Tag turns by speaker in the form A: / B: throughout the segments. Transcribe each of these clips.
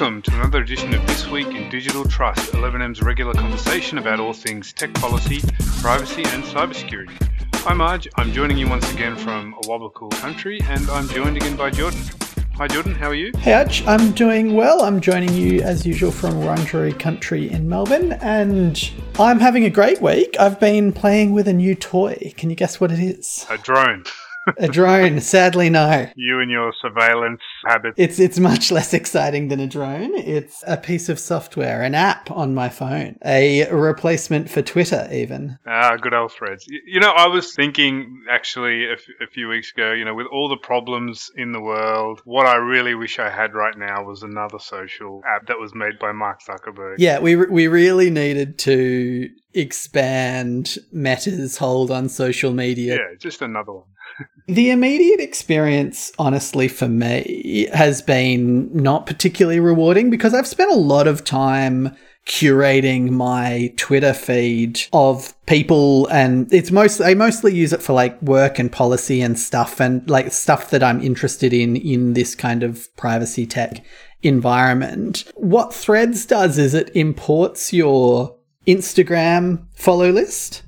A: Welcome to another edition of This Week in Digital Trust, elevenM's regular conversation about all things tech policy, privacy, and cybersecurity. I'm Arj. I'm joining you once again from a cool country, and I'm joined again by Jordan. Hi, Jordan. How are you?
B: Hey, Arj. I'm doing well. I'm joining you as usual from Wurundjeri country in Melbourne, and I'm having a great week. I've been playing with a new toy. Can you guess what it is?
A: A drone.
B: A drone. Sadly, no.
A: You and your surveillance habits.
B: It's it's much less exciting than a drone. It's a piece of software, an app on my phone, a replacement for Twitter, even.
A: Ah, good old threads. You know, I was thinking actually a, f- a few weeks ago. You know, with all the problems in the world, what I really wish I had right now was another social app that was made by Mark Zuckerberg.
B: Yeah, we we really needed to expand Meta's hold on social media.
A: Yeah, just another one.
B: The immediate experience, honestly, for me, has been not particularly rewarding because I've spent a lot of time curating my Twitter feed of people and it's mostly I mostly use it for like work and policy and stuff and like stuff that I'm interested in in this kind of privacy tech environment. What Threads does is it imports your Instagram follow list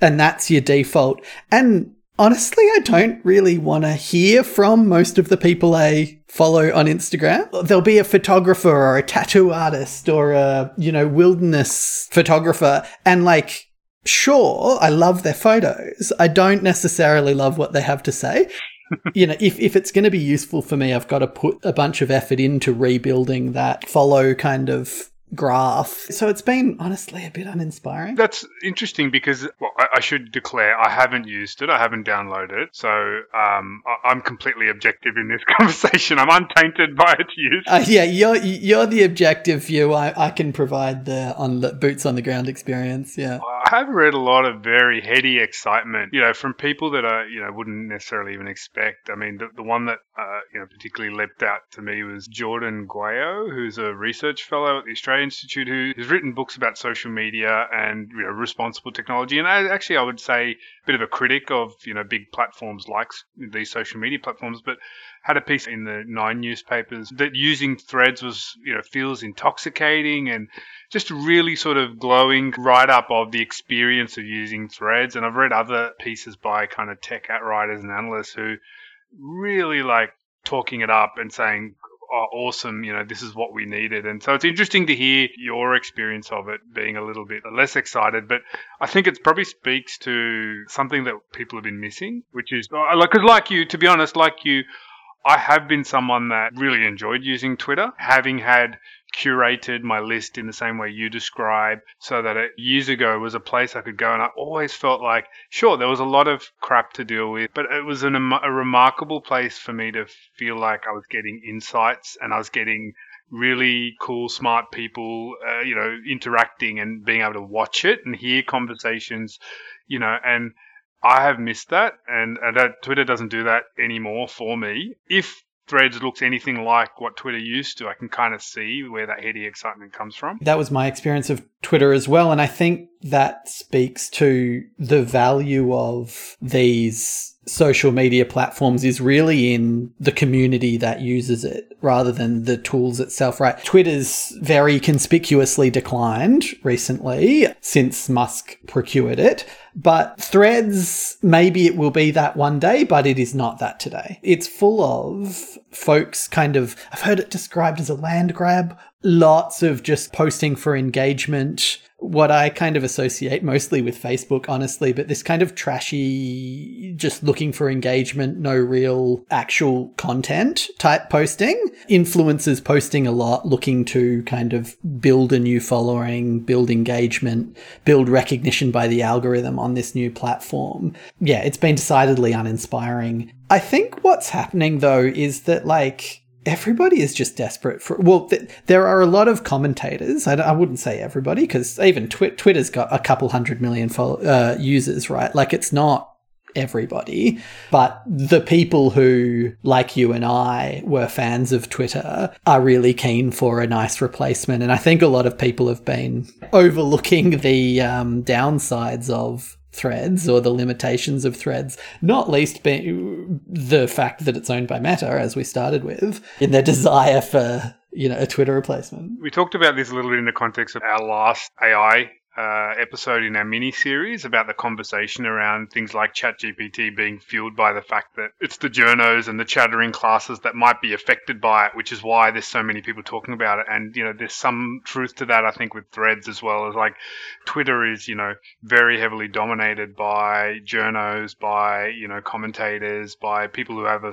B: and that's your default. And honestly, I don't really want to hear from most of the people I follow on Instagram. There'll be a photographer or a tattoo artist or a, you know, wilderness photographer. And like, sure, I love their photos. I don't necessarily love what they have to say. you know, if, if it's going to be useful for me, I've got to put a bunch of effort into rebuilding that follow kind of graph. So it's been honestly a bit uninspiring.
A: That's interesting because well, I, I, should declare I haven't used it. I haven't downloaded it, so um, I, am completely objective in this conversation. I'm untainted by its use.
B: Uh, yeah, you're you're the objective view. I, I can provide the on the boots on the ground experience. Yeah,
A: I have read a lot of very heady excitement, you know, from people that I you know wouldn't necessarily even expect. I mean, the, the one that uh, you know particularly leapt out to me was Jordan Guiao, who's a research fellow at the Australian Institute who has written books about social media and you know, responsible technology. And I, actually, I would say a bit of a critic of you know big platforms like these social media platforms, but had a piece in the Nine newspapers that using Threads was you know feels intoxicating and just really sort of glowing write up of the experience of using Threads. And I've read other pieces by kind of tech writers and analysts who really like talking it up and saying oh, awesome, you know, this is what we needed. And so it's interesting to hear your experience of it being a little bit less excited, but I think it probably speaks to something that people have been missing, which is uh, like, because like you, to be honest, like you, I have been someone that really enjoyed using Twitter, having had curated my list in the same way you describe so that it years ago was a place I could go and I always felt like sure there was a lot of crap to deal with but it was an, a remarkable place for me to feel like I was getting insights and I was getting really cool smart people uh, you know interacting and being able to watch it and hear conversations you know and I have missed that, and, and Twitter doesn't do that anymore for me. If Threads looks anything like what Twitter used to, I can kind of see where that heady excitement comes from.
B: That was my experience of Twitter as well. And I think that speaks to the value of these social media platforms is really in the community that uses it rather than the tools itself, right? Twitter's very conspicuously declined recently since Musk procured it. But threads, maybe it will be that one day, but it is not that today. It's full of folks kind of, I've heard it described as a land grab, lots of just posting for engagement, what I kind of associate mostly with Facebook, honestly, but this kind of trashy, just looking for engagement, no real actual content type posting. Influencers posting a lot, looking to kind of build a new following, build engagement, build recognition by the algorithm on this new platform. Yeah, it's been decidedly uninspiring. I think what's happening though is that like, everybody is just desperate for. Well, th- there are a lot of commentators. I, I wouldn't say everybody because even twi- Twitter's got a couple hundred million follow- uh, users, right? Like it's not everybody, but the people who, like you and I, were fans of Twitter are really keen for a nice replacement. And I think a lot of people have been overlooking the um, downsides of threads or the limitations of threads, not least being the fact that it's owned by Meta, as we started with, in their desire for you know, a Twitter replacement.
A: We talked about this a little bit in the context of our last AI uh, episode in our mini series about the conversation around things like ChatGPT being fueled by the fact that it's the journos and the chattering classes that might be affected by it, which is why there's so many people talking about it. And, you know, there's some truth to that, I think, with threads as well as like Twitter is, you know, very heavily dominated by journos, by, you know, commentators, by people who have a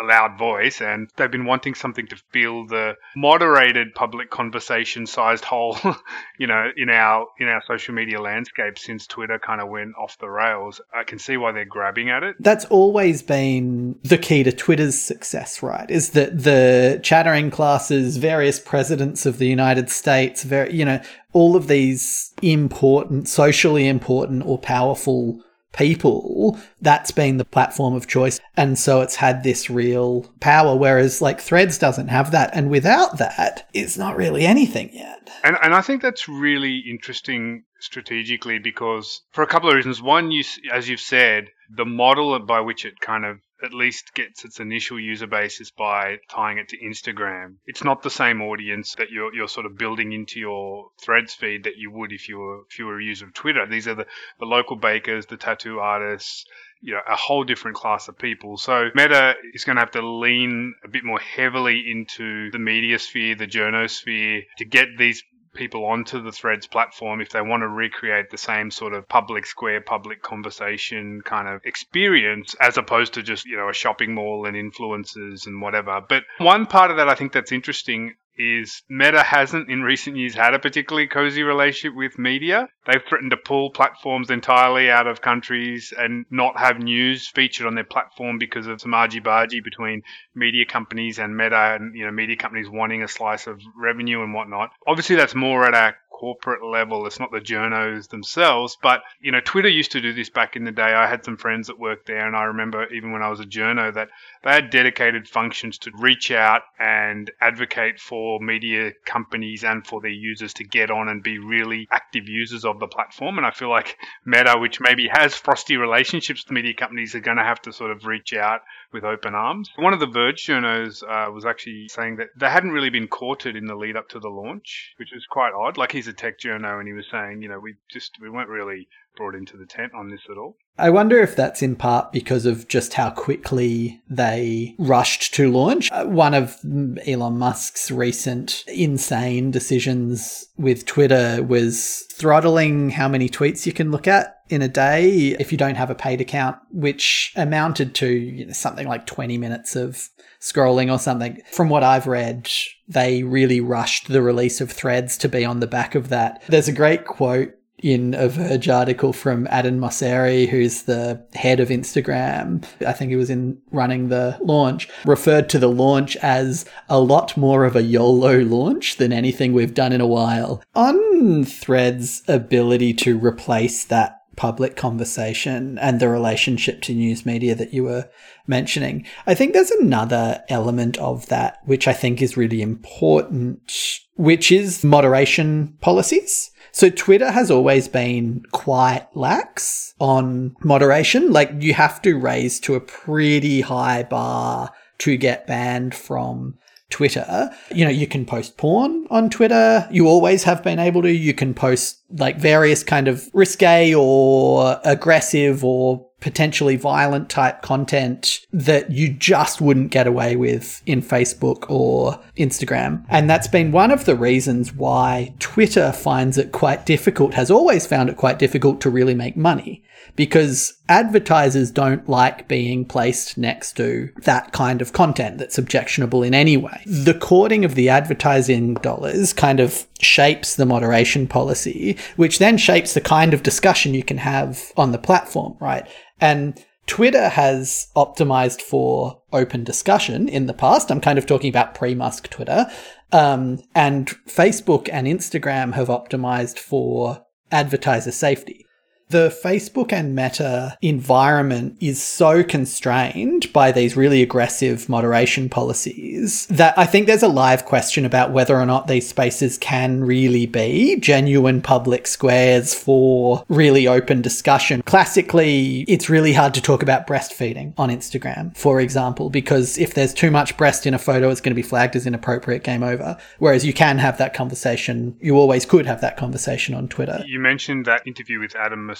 A: a loud voice, and they've been wanting something to fill the moderated public conversation sized hole, you know, in our in our social media landscape since Twitter kind of went off the rails. I can see why they're grabbing at it.
B: That's always been the key to Twitter's success, right? Is that the chattering classes, various presidents of the United States, very you know, all of these important, socially important or powerful people, that's been the platform of choice. And so it's had this real power, whereas like Threads doesn't have that. And without that, it's not really anything yet.
A: And, and I think that's really interesting strategically because for a couple of reasons. One, you, as you've said, the model by which it kind of at least gets its initial user base is by tying it to Instagram. It's not the same audience that you're you're sort of building into your threads feed that you would if you were if you were a user of Twitter. These are the, the local bakers, the tattoo artists, you know, a whole different class of people. So Meta is going to have to lean a bit more heavily into the media sphere, the journo sphere to get these people onto the Threads platform if they want to recreate the same sort of public square, public conversation kind of experience as opposed to just, you know, a shopping mall and influencers and whatever. But one part of that I think that's interesting is Meta hasn't in recent years had a particularly cozy relationship with media. They've threatened to pull platforms entirely out of countries and not have news featured on their platform because of some argy bargy between media companies and Meta and you know media companies wanting a slice of revenue and whatnot. Obviously that's more at a corporate level. It's not the journos themselves, but you know, Twitter used to do this back in the day. I had some friends that worked there, and I remember even when I was a journo that they had dedicated functions to reach out and advocate for media companies and for their users to get on and be really active users of the platform. And I feel like Meta, which maybe has frosty relationships with media companies, are going to have to sort of reach out with open arms. One of the Verge journos uh, was actually saying that they hadn't really been courted in the lead up to the launch, which was quite odd. Like he's a tech journo and he was saying, you know, we just we weren't really brought into the tent on this at all.
B: I wonder if that's in part because of just how quickly they rushed to launch. Uh, one of Elon Musk's recent insane decisions with Twitter was throttling how many tweets you can look at in a day if you don't have a paid account, which amounted to you know, something like 20 minutes of scrolling or something. From what I've read, they really rushed the release of threads to be on the back of that. There's a great quote in a Verge article from Adam Mosseri, who's the head of Instagram. I think he was in running the launch, referred to the launch as a lot more of a YOLO launch than anything we've done in a while. On Thread's ability to replace that public conversation and the relationship to news media that you were mentioning. I think there's another element of that which I think is really important, which is moderation policies. So Twitter has always been quite lax on moderation. Like you have to raise to a pretty high bar to get banned from Twitter. You know, you can post porn on Twitter. You always have been able to. You can post like various kind of risque or aggressive or potentially violent type content that you just wouldn't get away with in Facebook or Instagram. And that's been one of the reasons why Twitter finds it quite difficult, has always found it quite difficult to really make money because advertisers don't like being placed next to that kind of content that's objectionable in any way. The courting of the advertising dollars kind of shapes the moderation policy, which then shapes the kind of discussion you can have on the platform, right? And Twitter has optimized for open discussion in the past. I'm kind of talking about pre Musk Twitter. Um, and Facebook and Instagram have optimized for advertiser safety. The Facebook and Meta environment is so constrained by these really aggressive moderation policies that I think there's a live question about whether or not these spaces can really be genuine public squares for really open discussion. Classically, it's really hard to talk about breastfeeding on Instagram, for example, because if there's too much breast in a photo, it's going to be flagged as inappropriate, game over. Whereas you can have that conversation, you always could have that conversation on Twitter.
A: You mentioned that interview with Adam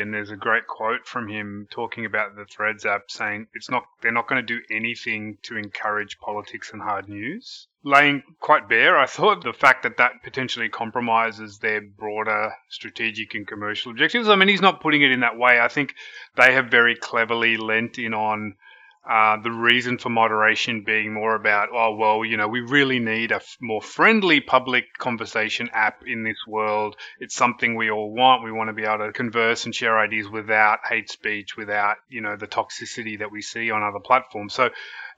A: And there's a great quote from him talking about the Threads app saying it's not they're not going to do anything to encourage politics and hard news. Laying quite bare, I thought the fact that that potentially compromises their broader strategic and commercial objectives. I mean, he's not putting it in that way. I think they have very cleverly lent in on uh, the reason for moderation being more about, oh, well, you know, we really need a f- more friendly public conversation app in this world. It's something we all want. We want to be able to converse and share ideas without hate speech, without, you know, the toxicity that we see on other platforms. So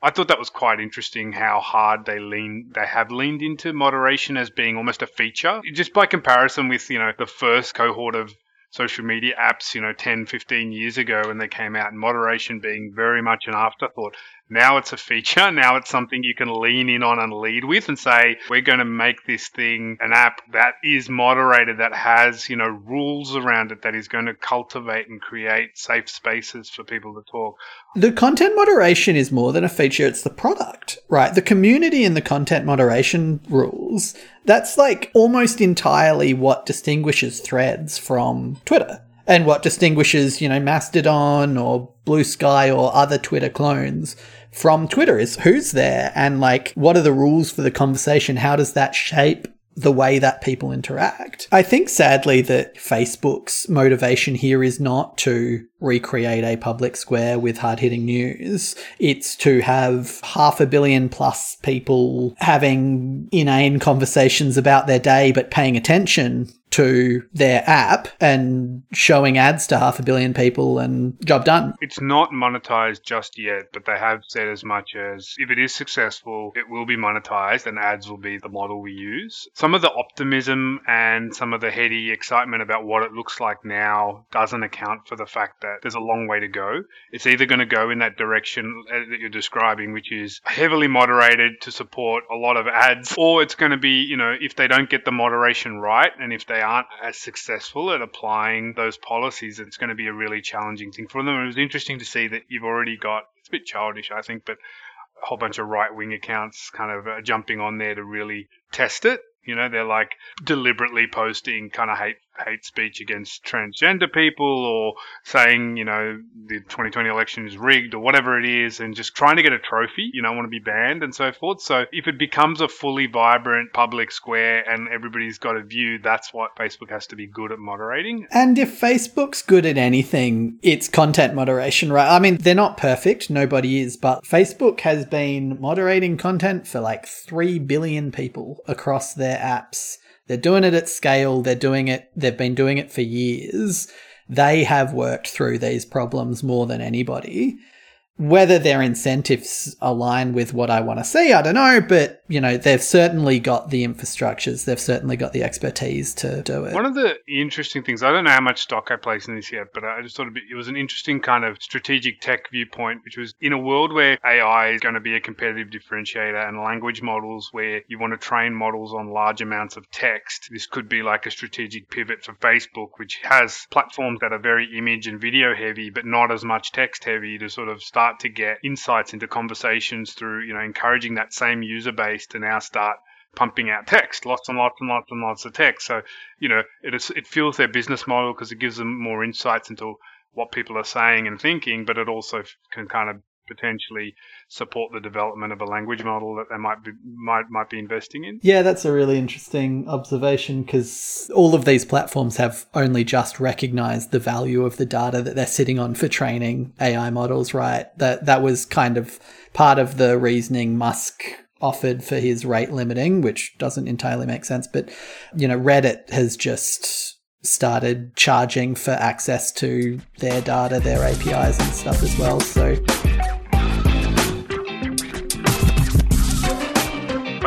A: I thought that was quite interesting how hard they lean they have leaned into moderation as being almost a feature. Just by comparison with, you know, the first cohort of social media apps, you know, 10, 15 years ago when they came out, and moderation being very much an afterthought. Now it's a feature. Now it's something you can lean in on and lead with and say, we're going to make this thing an app that is moderated, that has, you know, rules around it, that is going to cultivate and create safe spaces for people to talk.
B: The content moderation is more than a feature, it's the product, right? The community and the content moderation rules, that's like almost entirely what distinguishes threads from Twitter and what distinguishes, you know, Mastodon or Blue Sky or other Twitter clones from Twitter is who's there and like what are the rules for the conversation? How does that shape the way that people interact. I think sadly that Facebook's motivation here is not to recreate a public square with hard hitting news. It's to have half a billion plus people having inane conversations about their day, but paying attention to their app and showing ads to half a billion people and job done.
A: It's not monetized just yet, but they have said as much as if it is successful, it will be monetized and ads will be the model we use. Some of the optimism and some of the heady excitement about what it looks like now doesn't account for the fact that there's a long way to go. It's either going to go in that direction uh, that you're describing, which is heavily moderated to support a lot of ads, or it's going to be, you know, if they don't get the moderation right and if they aren't as successful at applying those policies, it's going to be a really challenging thing for them. It was interesting to see that you've already got, it's a bit childish, I think, but a whole bunch of right wing accounts kind of uh, jumping on there to really test it. You know, they're like deliberately posting kind of hate hate speech against transgender people or saying, you know, the 2020 election is rigged or whatever it is and just trying to get a trophy, you know, want to be banned and so forth. So if it becomes a fully vibrant public square and everybody's got a view, that's what Facebook has to be good at moderating.
B: And if Facebook's good at anything, it's content moderation, right? I mean, they're not perfect, nobody is, but Facebook has been moderating content for like 3 billion people across their apps they're doing it at scale. They're doing it, they've been doing it for years. They have worked through these problems more than anybody. Whether their incentives align with what I want to see, I don't know, but you know, they've certainly got the infrastructures, they've certainly got the expertise to do it.
A: One of the interesting things, I don't know how much stock I place in this yet, but I just thought it was an interesting kind of strategic tech viewpoint, which was in a world where AI is going to be a competitive differentiator and language models where you want to train models on large amounts of text, this could be like a strategic pivot for Facebook, which has platforms that are very image and video heavy, but not as much text heavy to sort of start start to get insights into conversations through, you know, encouraging that same user base to now start pumping out text, lots and lots and lots and lots of text. So, you know, it is, it fuels their business model because it gives them more insights into what people are saying and thinking, but it also can kind of potentially support the development of a language model that they might be might might be investing in.
B: Yeah, that's a really interesting observation because all of these platforms have only just recognized the value of the data that they're sitting on for training AI models, right? That that was kind of part of the reasoning Musk offered for his rate limiting, which doesn't entirely make sense, but you know, Reddit has just started charging for access to their data, their APIs and stuff as well. So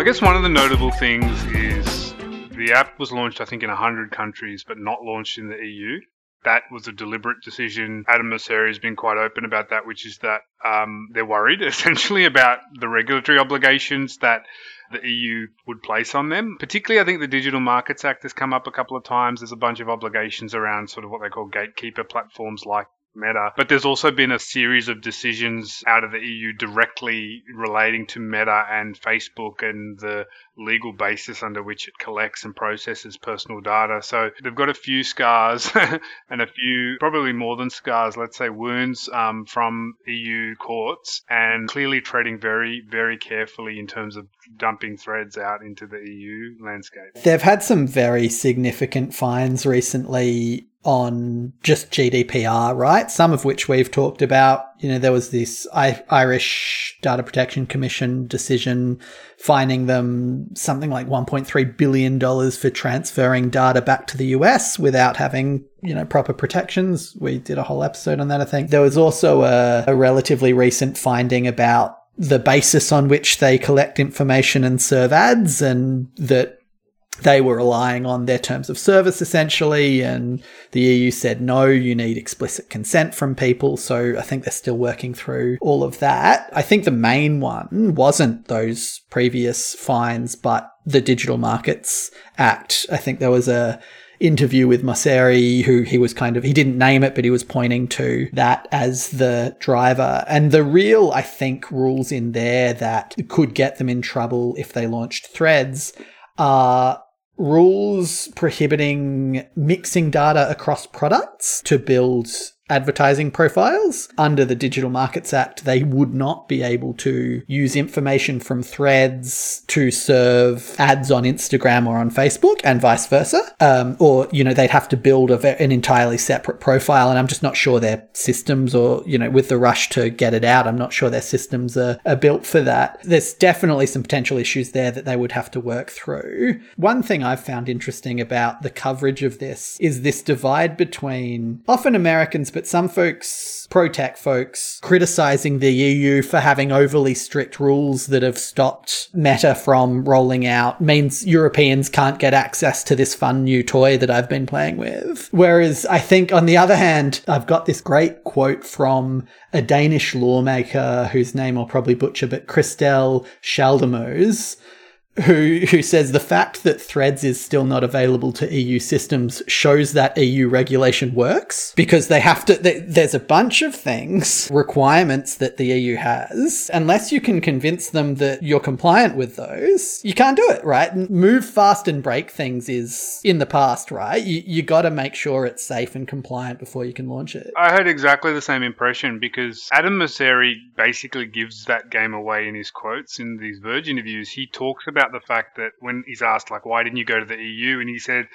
A: guess one of the notable things is the app was launched, I think, in 100 countries, but not launched in the EU. that was a deliberate decision. Adam Mosseri has been quite open about that, which is that um, they're worried essentially about the regulatory obligations that the EU would place on them. Particularly, I think the Digital Markets Act has come up a couple of times. There's a bunch of obligations around sort of what they call gatekeeper platforms like Meta. But there's also been a series of decisions out of the EU directly relating to Meta and Facebook and the legal basis under which it collects and processes personal data. So they've got a few scars and a few, probably more than scars, let's say wounds um, from EU courts and clearly treading very, very carefully in terms of dumping threads out into the EU landscape.
B: They've had some very significant fines recently on just GDPR, right? Some of which we've talked about. You know, there was this I- Irish Data Protection Commission decision finding them something like $1.3 billion for transferring data back to the US without having, you know, proper protections. We did a whole episode on that, I think. There was also a, a relatively recent finding about the basis on which they collect information and serve ads and that they were relying on their terms of service essentially, and the EU said no, you need explicit consent from people. So I think they're still working through all of that. I think the main one wasn't those previous fines, but the Digital Markets Act. I think there was a interview with Mosseri, who he was kind of, he didn't name it, but he was pointing to that as the driver. And the real, I think, rules in there that could get them in trouble if they launched threads are rules prohibiting mixing data across products to build advertising profiles. Under the Digital Markets Act, they would not be able to use information from threads to serve ads on Instagram or on Facebook and vice versa. Um, or, you know, they'd have to build a, an entirely separate profile. And I'm just not sure their systems or, you know, with the rush to get it out, I'm not sure their systems are, are built for that. There's definitely some potential issues there that they would have to work through. One thing I've found interesting about the coverage of this is this divide between often Americans but some folks, pro tech folks, criticizing the EU for having overly strict rules that have stopped Meta from rolling out means Europeans can't get access to this fun new toy that I've been playing with. Whereas I think on the other hand, I've got this great quote from a Danish lawmaker whose name I'll probably butcher, but Christel Schaldemose, who who says the fact that Threads is still not available to EU systems shows that EU regulation works because they have to. They, there's a bunch of things requirements that the EU has. Unless you can convince them that you're compliant with those, you can't do it. Right? Move fast and break things is in the past. Right? You you got to make sure it's safe and compliant before you can launch it.
A: I had exactly the same impression because Adam Mosseri basically gives that game away in his quotes in these Verge interviews. He talks about about the fact that when he's asked like why didn't you go to the EU and he said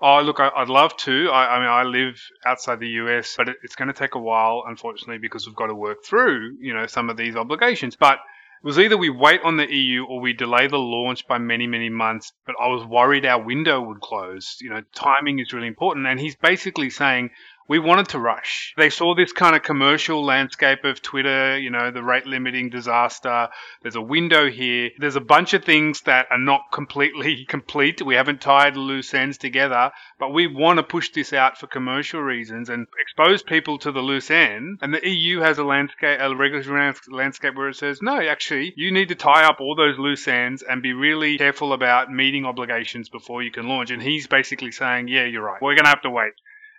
A: oh look I, would love to I, I, mean i live outside the us but it, it's going to take a while unfortunately because we've got to work through you know some of these obligations but it was either we wait on the EU or we delay the launch by many, many months. But I was worried our window would close. You know, timing is really important. And he's basically saying, we wanted to rush. They saw this kind of commercial landscape of Twitter, you know, the rate limiting disaster. There's a window here. There's a bunch of things that are not completely complete. We haven't tied loose ends together, but we want to push this out for commercial reasons and expose people to the loose end. And the EU has a landscape, a regulatory landscape where it says, no, actually, you need to tie up all those loose ends and be really careful about meeting obligations before you can launch. And he's basically saying, yeah, you're right. We're going to have to wait.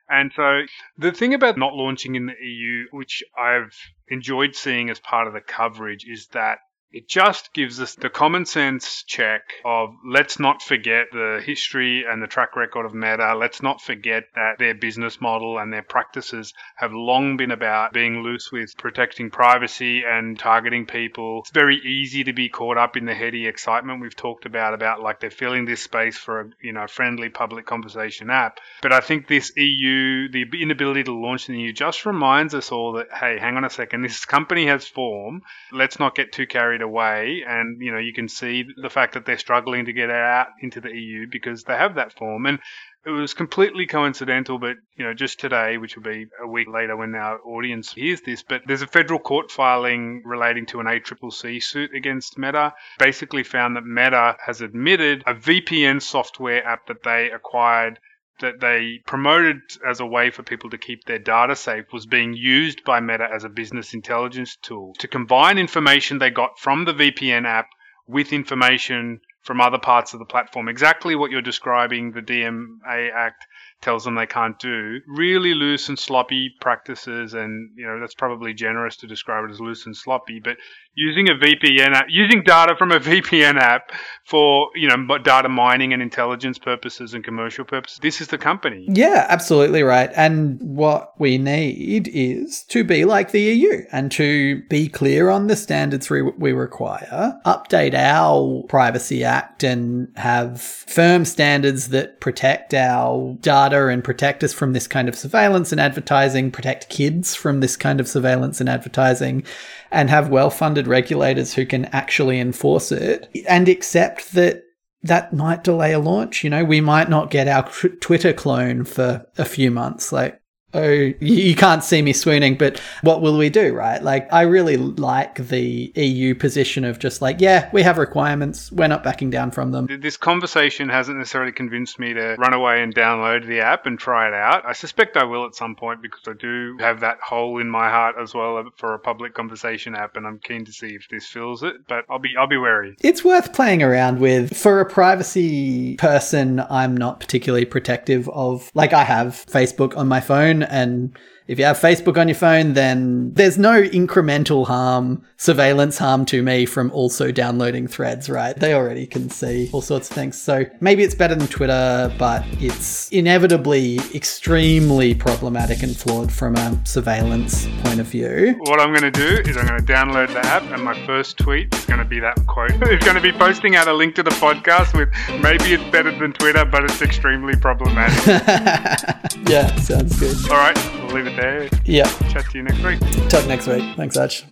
A: And so the thing about not launching in the EU, which I've enjoyed seeing as part of the coverage, is that it just gives us the common sense check of let's not forget the history and the track record of Meta. Let's not forget that their business model and their practices have long been about being loose with protecting privacy and targeting people. It's very easy to be caught up in the heady excitement we've talked about about like they're filling this space for a you know friendly public conversation app. But I think this EU, the inability to launch in the EU, just reminds us all that hey, hang on a second, this company has form. Let's not get too carried. And, you know, you can see the fact that they're struggling to get out into the EU because they have that form. And it was completely coincidental, but you know, just today, which will be a week later when our audience hears this, but there's a federal court filing relating to an ACCC suit against Meta. Basically, found that Meta has admitted a VPN software app that they acquired that they promoted as a way for people to keep their data safe was being used by Meta as a business intelligence tool to combine information they got from the VPN app with information from other parts of the platform. Exactly what you're describing, the DMA Act tells them they can't do. Really loose and sloppy practices, and you know that's probably generous to describe it as loose and sloppy. But using a VPN app, using data from a VPN app for you know data mining and intelligence purposes and commercial purposes, this is the company.
B: Yeah, absolutely right. And what we need is to be like the EU and to be clear on the standards we, require, update our privacy act, and have firm standards that protect our data data and protect us from this kind of surveillance and advertising, protect kids from this kind of surveillance and advertising, and have well funded regulators who can actually enforce it and accept that that might delay a launch. You know, we might not get our Twitter clone for a few months. Like, oh, you can't see me swooning, but what will we do, right? Like, I really like the EU position of just like, yeah, we have requirements. We're not backing down from them.
A: This conversation hasn't necessarily convinced me to run away and download the app and try it out. I suspect I will at some point because I do have that hole in my heart as well for a public conversation app, and I'm keen to see if this fills it. But I'll be I'll be wary.
B: It's worth playing around with. For a privacy person, I'm not particularly protective of. Like, I have Facebook on my phone and if you have Facebook on your phone, then there's no incremental harm, surveillance harm to me from also downloading threads, right? They already can see all sorts of things. So maybe it's better than Twitter, but it's inevitably extremely problematic and flawed from a surveillance point of view.
A: What I'm going to do is I'm going to download the app, and my first tweet is going to be that quote. It's going to be posting out a link to the podcast with maybe it's better than Twitter, but it's extremely problematic.
B: yeah, sounds good.
A: All right, we'll leave it there.
B: Yeah.
A: Chat to you next week.
B: Talk next week. Thanks, Arj.